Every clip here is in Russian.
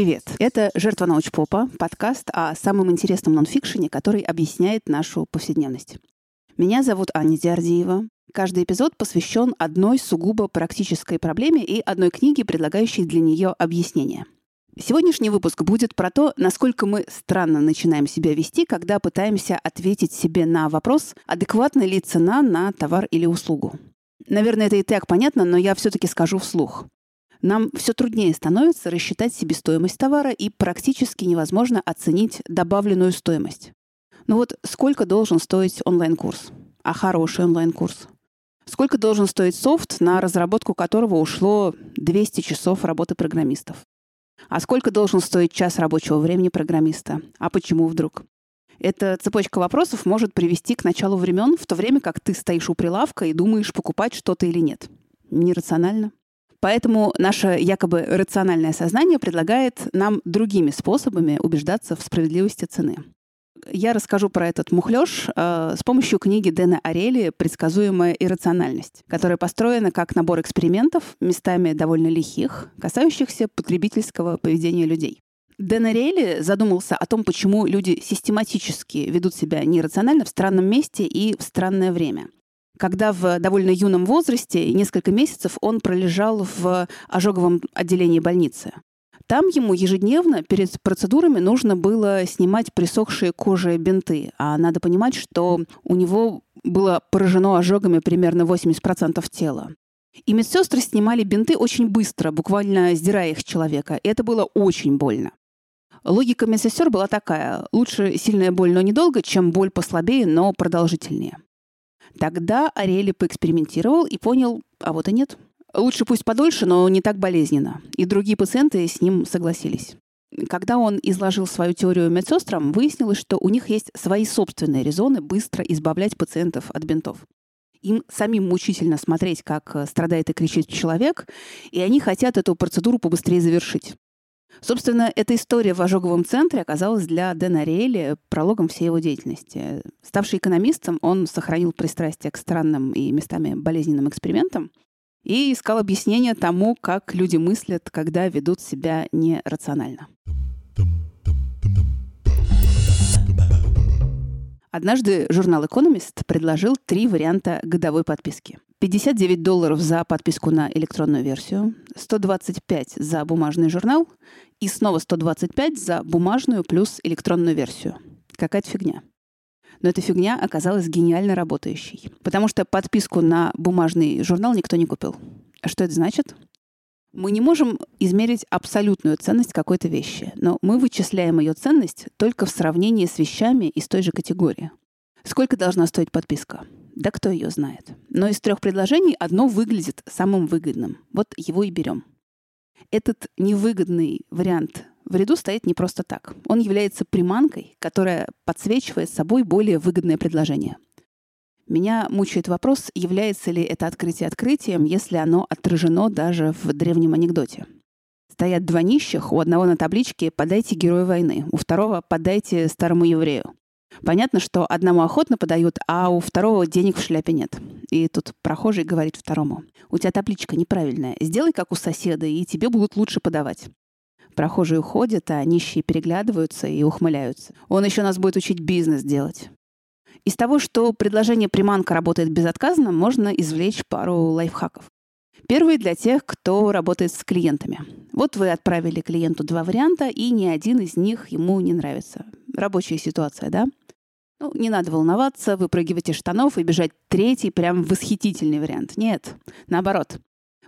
Привет! Это «Жертва научпопа» — подкаст о самом интересном нонфикшене, который объясняет нашу повседневность. Меня зовут Аня Диардиева. Каждый эпизод посвящен одной сугубо практической проблеме и одной книге, предлагающей для нее объяснение. Сегодняшний выпуск будет про то, насколько мы странно начинаем себя вести, когда пытаемся ответить себе на вопрос, адекватна ли цена на товар или услугу. Наверное, это и так понятно, но я все-таки скажу вслух. Нам все труднее становится рассчитать себестоимость товара и практически невозможно оценить добавленную стоимость. Ну вот сколько должен стоить онлайн-курс? А хороший онлайн-курс? Сколько должен стоить софт, на разработку которого ушло 200 часов работы программистов? А сколько должен стоить час рабочего времени программиста? А почему вдруг? Эта цепочка вопросов может привести к началу времен, в то время как ты стоишь у прилавка и думаешь, покупать что-то или нет. Нерационально. Поэтому наше якобы рациональное сознание предлагает нам другими способами убеждаться в справедливости цены. Я расскажу про этот мухлёж э, с помощью книги Дэна Арели «Предсказуемая иррациональность», которая построена как набор экспериментов, местами довольно лихих, касающихся потребительского поведения людей. Дэн Арели задумался о том, почему люди систематически ведут себя нерационально в странном месте и в странное время – когда в довольно юном возрасте, несколько месяцев, он пролежал в ожоговом отделении больницы. Там ему ежедневно перед процедурами нужно было снимать присохшие кожи бинты. А надо понимать, что у него было поражено ожогами примерно 80% тела. И медсестры снимали бинты очень быстро, буквально сдирая их с человека. И это было очень больно. Логика медсестер была такая. Лучше сильная боль, но недолго, чем боль послабее, но продолжительнее. Тогда Ариэли поэкспериментировал и понял, а вот и нет. Лучше пусть подольше, но не так болезненно. И другие пациенты с ним согласились. Когда он изложил свою теорию медсестрам, выяснилось, что у них есть свои собственные резоны быстро избавлять пациентов от бинтов. Им самим мучительно смотреть, как страдает и кричит человек, и они хотят эту процедуру побыстрее завершить. Собственно, эта история в ожоговом центре оказалась для Дэна Риэли прологом всей его деятельности. Ставший экономистом, он сохранил пристрастие к странным и местами болезненным экспериментам и искал объяснение тому, как люди мыслят, когда ведут себя нерационально. Однажды журнал Economist предложил три варианта годовой подписки. 59 долларов за подписку на электронную версию, 125 за бумажный журнал и снова 125 за бумажную плюс электронную версию. Какая-то фигня. Но эта фигня оказалась гениально работающей, потому что подписку на бумажный журнал никто не купил. А что это значит? Мы не можем измерить абсолютную ценность какой-то вещи, но мы вычисляем ее ценность только в сравнении с вещами из той же категории. Сколько должна стоить подписка? Да кто ее знает. Но из трех предложений одно выглядит самым выгодным. Вот его и берем. Этот невыгодный вариант в ряду стоит не просто так. Он является приманкой, которая подсвечивает собой более выгодное предложение — меня мучает вопрос, является ли это открытие открытием, если оно отражено даже в древнем анекдоте. Стоят два нищих, у одного на табличке «Подайте герою войны», у второго «Подайте старому еврею». Понятно, что одному охотно подают, а у второго денег в шляпе нет. И тут прохожий говорит второму. «У тебя табличка неправильная. Сделай, как у соседа, и тебе будут лучше подавать». Прохожие уходят, а нищие переглядываются и ухмыляются. Он еще нас будет учить бизнес делать. Из того, что предложение приманка работает безотказно, можно извлечь пару лайфхаков. Первый для тех, кто работает с клиентами. Вот вы отправили клиенту два варианта, и ни один из них ему не нравится. Рабочая ситуация, да? Ну, не надо волноваться, выпрыгивать из штанов и бежать третий, прям восхитительный вариант. Нет, наоборот.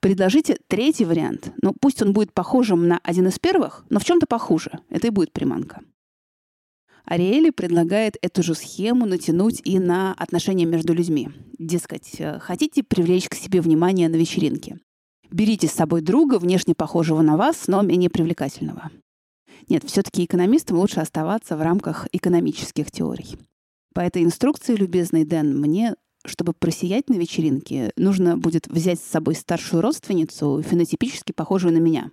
Предложите третий вариант. Ну, пусть он будет похожим на один из первых, но в чем-то похуже. Это и будет приманка. Ариэли предлагает эту же схему натянуть и на отношения между людьми. Дескать, э, хотите привлечь к себе внимание на вечеринке? Берите с собой друга, внешне похожего на вас, но менее привлекательного. Нет, все-таки экономистам лучше оставаться в рамках экономических теорий. По этой инструкции, любезный Дэн, мне, чтобы просиять на вечеринке, нужно будет взять с собой старшую родственницу, фенотипически похожую на меня.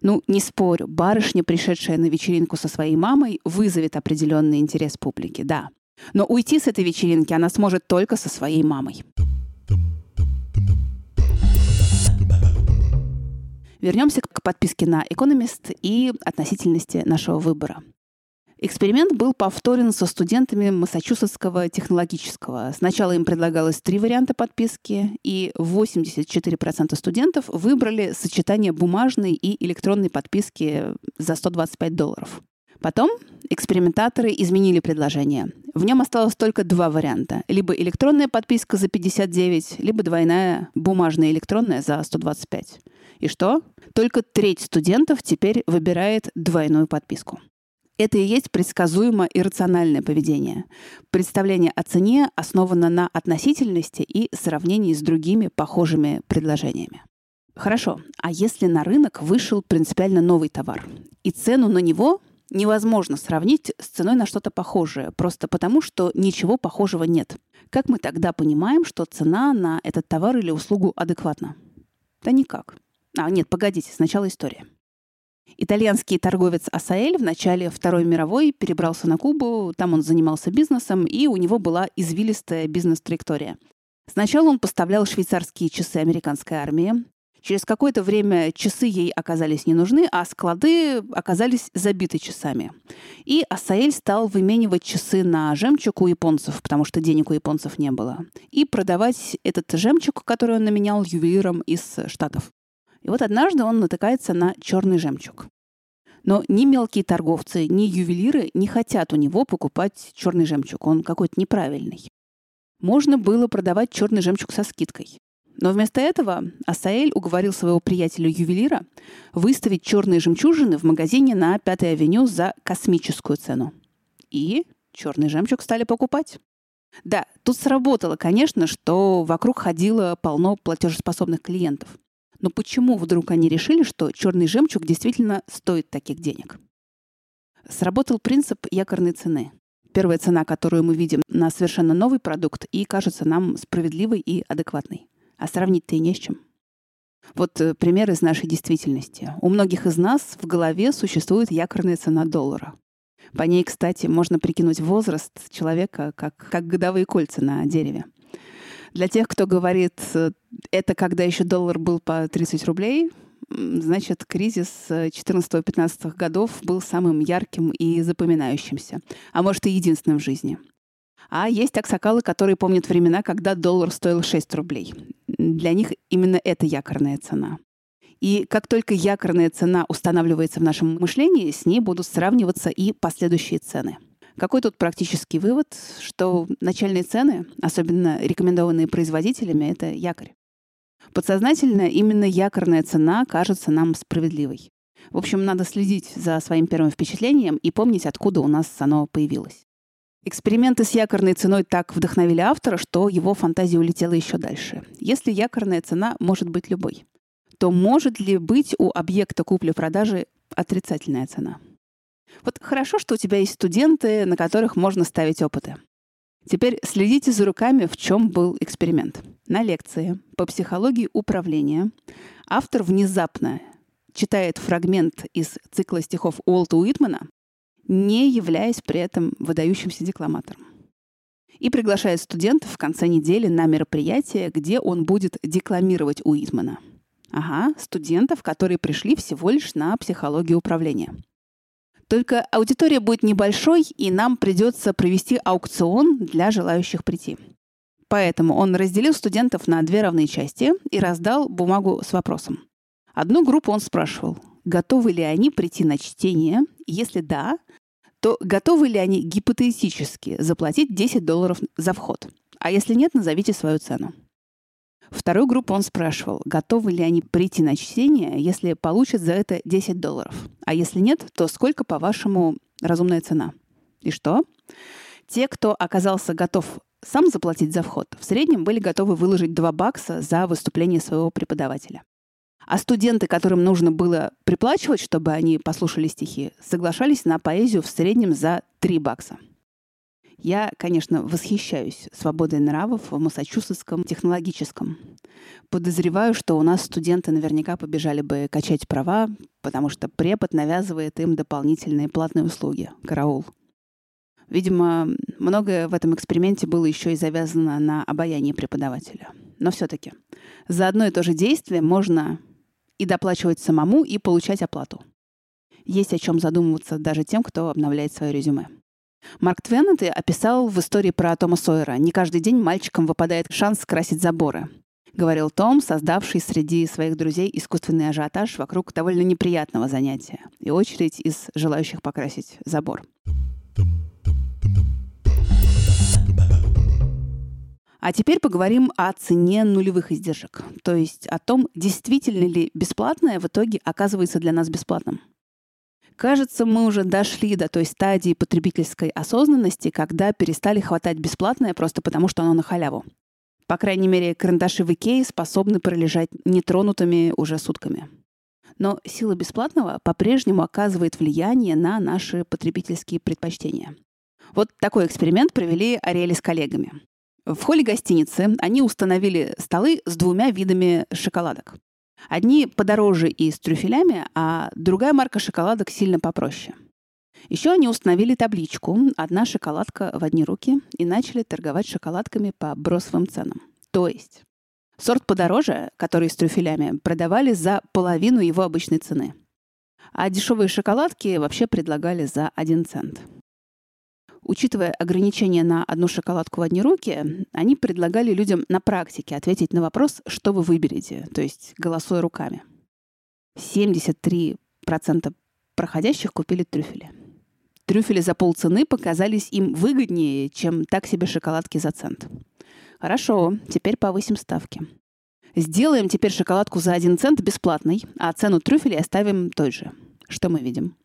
Ну, не спорю, барышня, пришедшая на вечеринку со своей мамой, вызовет определенный интерес публики, да. Но уйти с этой вечеринки она сможет только со своей мамой. Вернемся к подписке на Economist и относительности нашего выбора. Эксперимент был повторен со студентами Массачусетского технологического. Сначала им предлагалось три варианта подписки, и 84% студентов выбрали сочетание бумажной и электронной подписки за 125 долларов. Потом экспериментаторы изменили предложение. В нем осталось только два варианта. Либо электронная подписка за 59, либо двойная бумажная электронная за 125. И что? Только треть студентов теперь выбирает двойную подписку. Это и есть предсказуемо иррациональное поведение. Представление о цене основано на относительности и сравнении с другими похожими предложениями. Хорошо, а если на рынок вышел принципиально новый товар, и цену на него невозможно сравнить с ценой на что-то похожее, просто потому, что ничего похожего нет. Как мы тогда понимаем, что цена на этот товар или услугу адекватна? Да никак. А, нет, погодите, сначала история. Итальянский торговец Асаэль в начале Второй мировой перебрался на Кубу, там он занимался бизнесом, и у него была извилистая бизнес-траектория. Сначала он поставлял швейцарские часы американской армии. Через какое-то время часы ей оказались не нужны, а склады оказались забиты часами. И Асаэль стал выменивать часы на жемчуг у японцев, потому что денег у японцев не было, и продавать этот жемчуг, который он наменял ювелирам из Штатов. И вот однажды он натыкается на черный жемчуг. Но ни мелкие торговцы, ни ювелиры не хотят у него покупать черный жемчуг. Он какой-то неправильный. Можно было продавать черный жемчуг со скидкой. Но вместо этого Асаэль уговорил своего приятеля-ювелира выставить черные жемчужины в магазине на 5-й авеню за космическую цену. И черный жемчуг стали покупать. Да, тут сработало, конечно, что вокруг ходило полно платежеспособных клиентов. Но почему вдруг они решили, что черный жемчуг действительно стоит таких денег? Сработал принцип якорной цены. Первая цена, которую мы видим на совершенно новый продукт и кажется нам справедливой и адекватной. А сравнить-то и не с чем. Вот э, пример из нашей действительности. У многих из нас в голове существует якорная цена доллара. По ней, кстати, можно прикинуть возраст человека, как, как годовые кольца на дереве. Для тех, кто говорит, э, это когда еще доллар был по 30 рублей, значит, кризис 14-15 э, годов был самым ярким и запоминающимся, а может и единственным в жизни. А есть аксакалы, которые помнят времена, когда доллар стоил 6 рублей. Для них именно это якорная цена. И как только якорная цена устанавливается в нашем мышлении, с ней будут сравниваться и последующие цены – какой тут практический вывод, что начальные цены, особенно рекомендованные производителями, это якорь. Подсознательно именно якорная цена кажется нам справедливой. В общем, надо следить за своим первым впечатлением и помнить, откуда у нас оно появилось. Эксперименты с якорной ценой так вдохновили автора, что его фантазия улетела еще дальше. Если якорная цена может быть любой, то может ли быть у объекта купли-продажи отрицательная цена? Вот хорошо, что у тебя есть студенты, на которых можно ставить опыты. Теперь следите за руками, в чем был эксперимент. На лекции по психологии управления автор внезапно читает фрагмент из цикла стихов Уолта Уитмана, не являясь при этом выдающимся декламатором. И приглашает студентов в конце недели на мероприятие, где он будет декламировать Уитмана. Ага, студентов, которые пришли всего лишь на психологию управления. Только аудитория будет небольшой, и нам придется провести аукцион для желающих прийти. Поэтому он разделил студентов на две равные части и раздал бумагу с вопросом. Одну группу он спрашивал, готовы ли они прийти на чтение, если да, то готовы ли они гипотетически заплатить 10 долларов за вход, а если нет, назовите свою цену. Вторую группу он спрашивал, готовы ли они прийти на чтение, если получат за это 10 долларов. А если нет, то сколько, по-вашему, разумная цена? И что? Те, кто оказался готов сам заплатить за вход, в среднем были готовы выложить 2 бакса за выступление своего преподавателя. А студенты, которым нужно было приплачивать, чтобы они послушали стихи, соглашались на поэзию в среднем за 3 бакса. Я, конечно, восхищаюсь свободой нравов в Массачусетском технологическом. Подозреваю, что у нас студенты наверняка побежали бы качать права, потому что препод навязывает им дополнительные платные услуги. Караул. Видимо, многое в этом эксперименте было еще и завязано на обаянии преподавателя. Но все-таки за одно и то же действие можно и доплачивать самому, и получать оплату. Есть о чем задумываться даже тем, кто обновляет свое резюме. Марк Твен описал в истории про Тома Сойера. Не каждый день мальчикам выпадает шанс красить заборы. Говорил Том, создавший среди своих друзей искусственный ажиотаж вокруг довольно неприятного занятия и очередь из желающих покрасить забор. А теперь поговорим о цене нулевых издержек, то есть о том, действительно ли бесплатное в итоге оказывается для нас бесплатным. Кажется, мы уже дошли до той стадии потребительской осознанности, когда перестали хватать бесплатное просто потому, что оно на халяву. По крайней мере, карандаши в Икее способны пролежать нетронутыми уже сутками. Но сила бесплатного по-прежнему оказывает влияние на наши потребительские предпочтения. Вот такой эксперимент провели Ариэли с коллегами. В холле гостиницы они установили столы с двумя видами шоколадок. Одни подороже и с трюфелями, а другая марка шоколадок сильно попроще. Еще они установили табличку «Одна шоколадка в одни руки» и начали торговать шоколадками по бросовым ценам. То есть сорт подороже, который с трюфелями, продавали за половину его обычной цены. А дешевые шоколадки вообще предлагали за 1 цент. Учитывая ограничения на одну шоколадку в одни руки, они предлагали людям на практике ответить на вопрос, что вы выберете, то есть голосуя руками. 73% проходящих купили трюфели. Трюфели за полцены показались им выгоднее, чем так себе шоколадки за цент. Хорошо, теперь повысим ставки. Сделаем теперь шоколадку за один цент бесплатной, а цену трюфелей оставим той же. Что мы видим?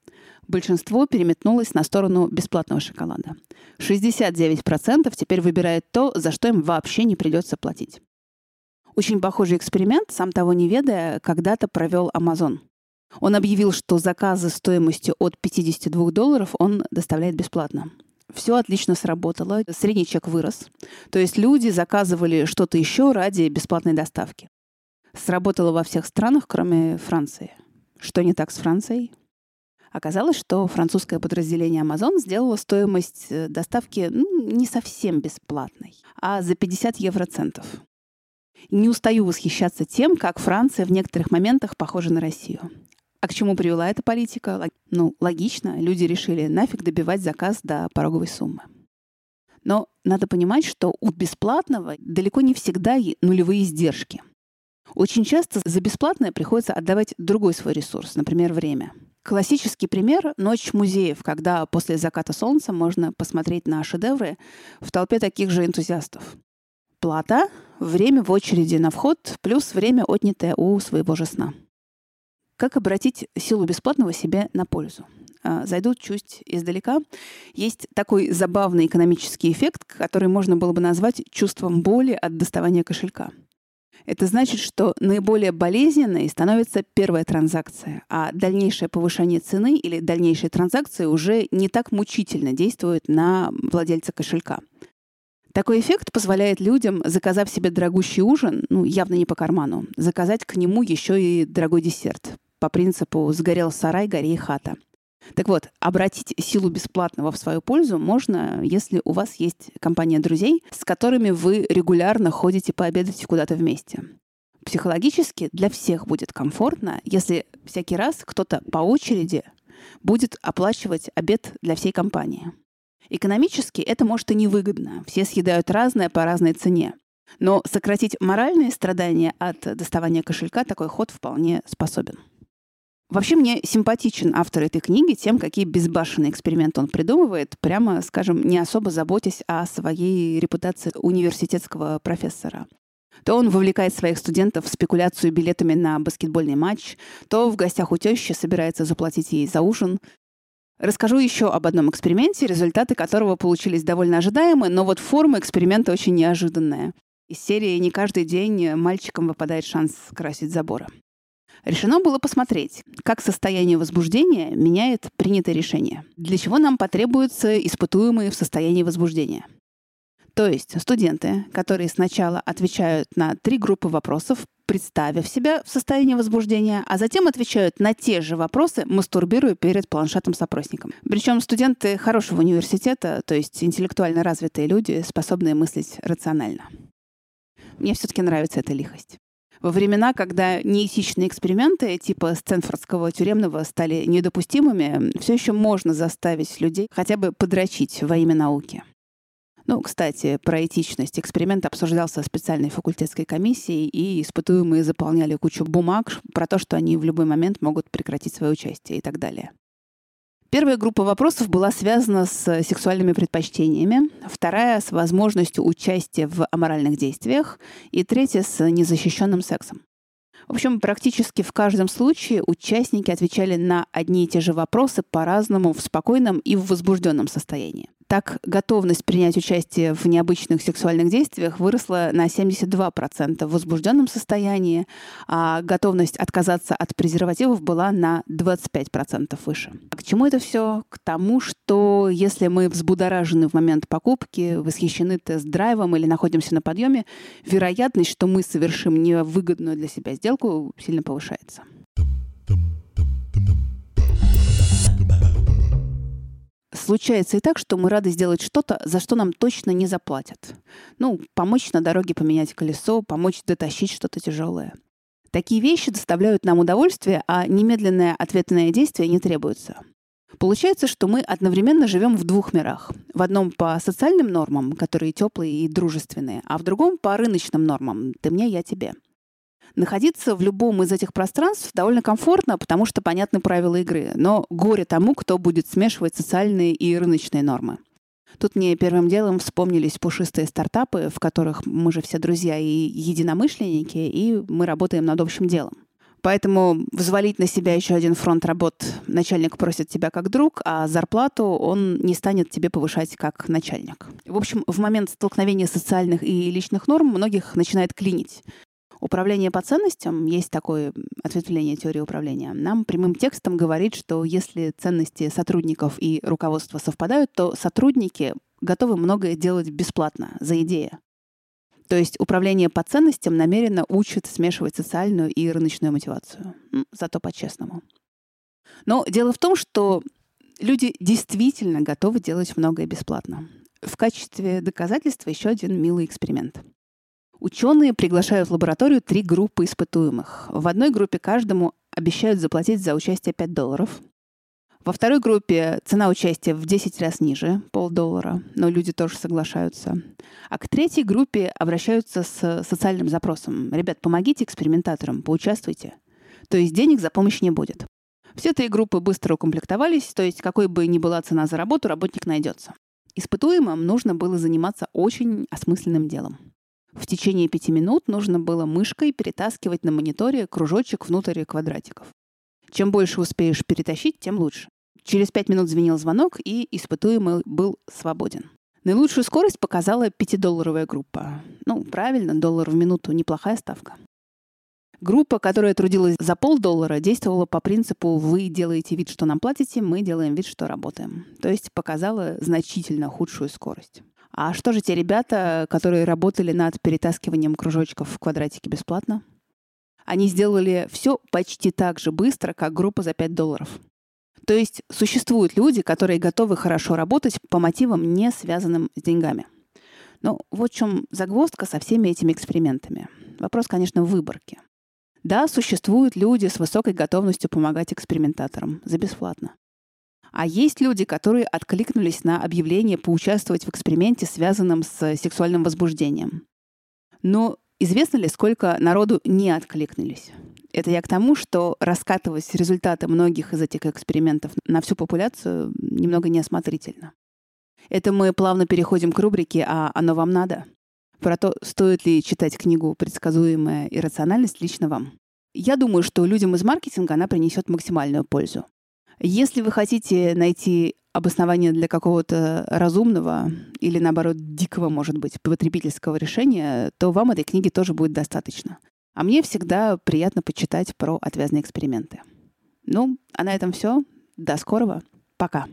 Большинство переметнулось на сторону бесплатного шоколада. 69% теперь выбирает то, за что им вообще не придется платить. Очень похожий эксперимент, сам того не ведая, когда-то провел Amazon. Он объявил, что заказы стоимостью от 52 долларов он доставляет бесплатно. Все отлично сработало, средний чек вырос. То есть люди заказывали что-то еще ради бесплатной доставки. Сработало во всех странах, кроме Франции. Что не так с Францией? Оказалось, что французское подразделение Amazon сделало стоимость э, доставки ну, не совсем бесплатной, а за 50 евроцентов. Не устаю восхищаться тем, как Франция в некоторых моментах похожа на Россию. А к чему привела эта политика? Ну, логично, люди решили нафиг добивать заказ до пороговой суммы. Но надо понимать, что у бесплатного далеко не всегда нулевые издержки. Очень часто за бесплатное приходится отдавать другой свой ресурс, например, время — Классический пример — ночь музеев, когда после заката солнца можно посмотреть на шедевры в толпе таких же энтузиастов. Плата — время в очереди на вход плюс время, отнятое у своего же сна. Как обратить силу бесплатного себе на пользу? А, зайду чуть издалека. Есть такой забавный экономический эффект, который можно было бы назвать чувством боли от доставания кошелька — это значит, что наиболее болезненной становится первая транзакция, а дальнейшее повышение цены или дальнейшие транзакции уже не так мучительно действуют на владельца кошелька. Такой эффект позволяет людям, заказав себе дорогущий ужин, ну, явно не по карману, заказать к нему еще и дорогой десерт. По принципу «сгорел сарай, и хата». Так вот, обратить силу бесплатного в свою пользу можно, если у вас есть компания друзей, с которыми вы регулярно ходите пообедать куда-то вместе. Психологически для всех будет комфортно, если всякий раз кто-то по очереди будет оплачивать обед для всей компании. Экономически это может и невыгодно. Все съедают разное по разной цене. Но сократить моральные страдания от доставания кошелька такой ход вполне способен. Вообще мне симпатичен автор этой книги тем, какие безбашенные эксперименты он придумывает, прямо, скажем, не особо заботясь о своей репутации университетского профессора. То он вовлекает своих студентов в спекуляцию билетами на баскетбольный матч, то в гостях у тещи собирается заплатить ей за ужин. Расскажу еще об одном эксперименте, результаты которого получились довольно ожидаемы, но вот форма эксперимента очень неожиданная. Из серии «Не каждый день мальчикам выпадает шанс красить заборы». Решено было посмотреть, как состояние возбуждения меняет принятое решение. Для чего нам потребуются испытуемые в состоянии возбуждения. То есть студенты, которые сначала отвечают на три группы вопросов, представив себя в состоянии возбуждения, а затем отвечают на те же вопросы, мастурбируя перед планшетом с опросником. Причем студенты хорошего университета, то есть интеллектуально развитые люди, способные мыслить рационально. Мне все-таки нравится эта лихость. Во времена, когда неэтичные эксперименты типа Стэнфордского тюремного стали недопустимыми, все еще можно заставить людей хотя бы подрочить во имя науки. Ну, кстати, про этичность. Эксперимент обсуждался специальной факультетской комиссией, и испытуемые заполняли кучу бумаг про то, что они в любой момент могут прекратить свое участие и так далее. Первая группа вопросов была связана с сексуальными предпочтениями, вторая — с возможностью участия в аморальных действиях, и третья — с незащищенным сексом. В общем, практически в каждом случае участники отвечали на одни и те же вопросы по-разному в спокойном и в возбужденном состоянии. Так, готовность принять участие в необычных сексуальных действиях выросла на 72% в возбужденном состоянии, а готовность отказаться от презервативов была на 25% выше. А к чему это все? К тому, что если мы взбудоражены в момент покупки, восхищены тест-драйвом или находимся на подъеме, вероятность, что мы совершим невыгодную для себя сделку, сильно повышается. Случается и так, что мы рады сделать что-то, за что нам точно не заплатят. Ну, помочь на дороге поменять колесо, помочь дотащить что-то тяжелое. Такие вещи доставляют нам удовольствие, а немедленное ответное действие не требуется. Получается, что мы одновременно живем в двух мирах. В одном по социальным нормам, которые теплые и дружественные, а в другом по рыночным нормам «ты мне, я тебе». Находиться в любом из этих пространств довольно комфортно, потому что понятны правила игры. Но горе тому, кто будет смешивать социальные и рыночные нормы. Тут мне первым делом вспомнились пушистые стартапы, в которых мы же все друзья и единомышленники, и мы работаем над общим делом. Поэтому взвалить на себя еще один фронт работ начальник просит тебя как друг, а зарплату он не станет тебе повышать как начальник. В общем, в момент столкновения социальных и личных норм многих начинает клинить. Управление по ценностям, есть такое ответвление теории управления, нам прямым текстом говорит, что если ценности сотрудников и руководства совпадают, то сотрудники готовы многое делать бесплатно, за идею. То есть управление по ценностям намеренно учит смешивать социальную и рыночную мотивацию. Зато по-честному. Но дело в том, что люди действительно готовы делать многое бесплатно. В качестве доказательства еще один милый эксперимент. Ученые приглашают в лабораторию три группы испытуемых. В одной группе каждому обещают заплатить за участие 5 долларов. Во второй группе цена участия в 10 раз ниже, полдоллара, но люди тоже соглашаются. А к третьей группе обращаются с социальным запросом. Ребят, помогите экспериментаторам, поучаствуйте. То есть денег за помощь не будет. Все три группы быстро укомплектовались, то есть какой бы ни была цена за работу, работник найдется. Испытуемым нужно было заниматься очень осмысленным делом. В течение пяти минут нужно было мышкой перетаскивать на мониторе кружочек внутрь квадратиков. Чем больше успеешь перетащить, тем лучше. Через пять минут звенел звонок, и испытуемый был свободен. Наилучшую скорость показала пятидолларовая группа. Ну, правильно, доллар в минуту — неплохая ставка. Группа, которая трудилась за полдоллара, действовала по принципу «вы делаете вид, что нам платите, мы делаем вид, что работаем». То есть показала значительно худшую скорость. А что же те ребята, которые работали над перетаскиванием кружочков в квадратике бесплатно? Они сделали все почти так же быстро, как группа за 5 долларов. То есть существуют люди, которые готовы хорошо работать по мотивам, не связанным с деньгами. Но вот в чем загвоздка со всеми этими экспериментами. Вопрос, конечно, в выборке. Да, существуют люди с высокой готовностью помогать экспериментаторам за бесплатно. А есть люди, которые откликнулись на объявление поучаствовать в эксперименте, связанном с сексуальным возбуждением. Но известно ли, сколько народу не откликнулись? Это я к тому, что раскатывать результаты многих из этих экспериментов на всю популяцию немного неосмотрительно. Это мы плавно переходим к рубрике «А оно вам надо?» Про то, стоит ли читать книгу «Предсказуемая иррациональность» лично вам. Я думаю, что людям из маркетинга она принесет максимальную пользу. Если вы хотите найти обоснование для какого-то разумного или, наоборот, дикого, может быть, потребительского решения, то вам этой книги тоже будет достаточно. А мне всегда приятно почитать про отвязные эксперименты. Ну, а на этом все. До скорого. Пока.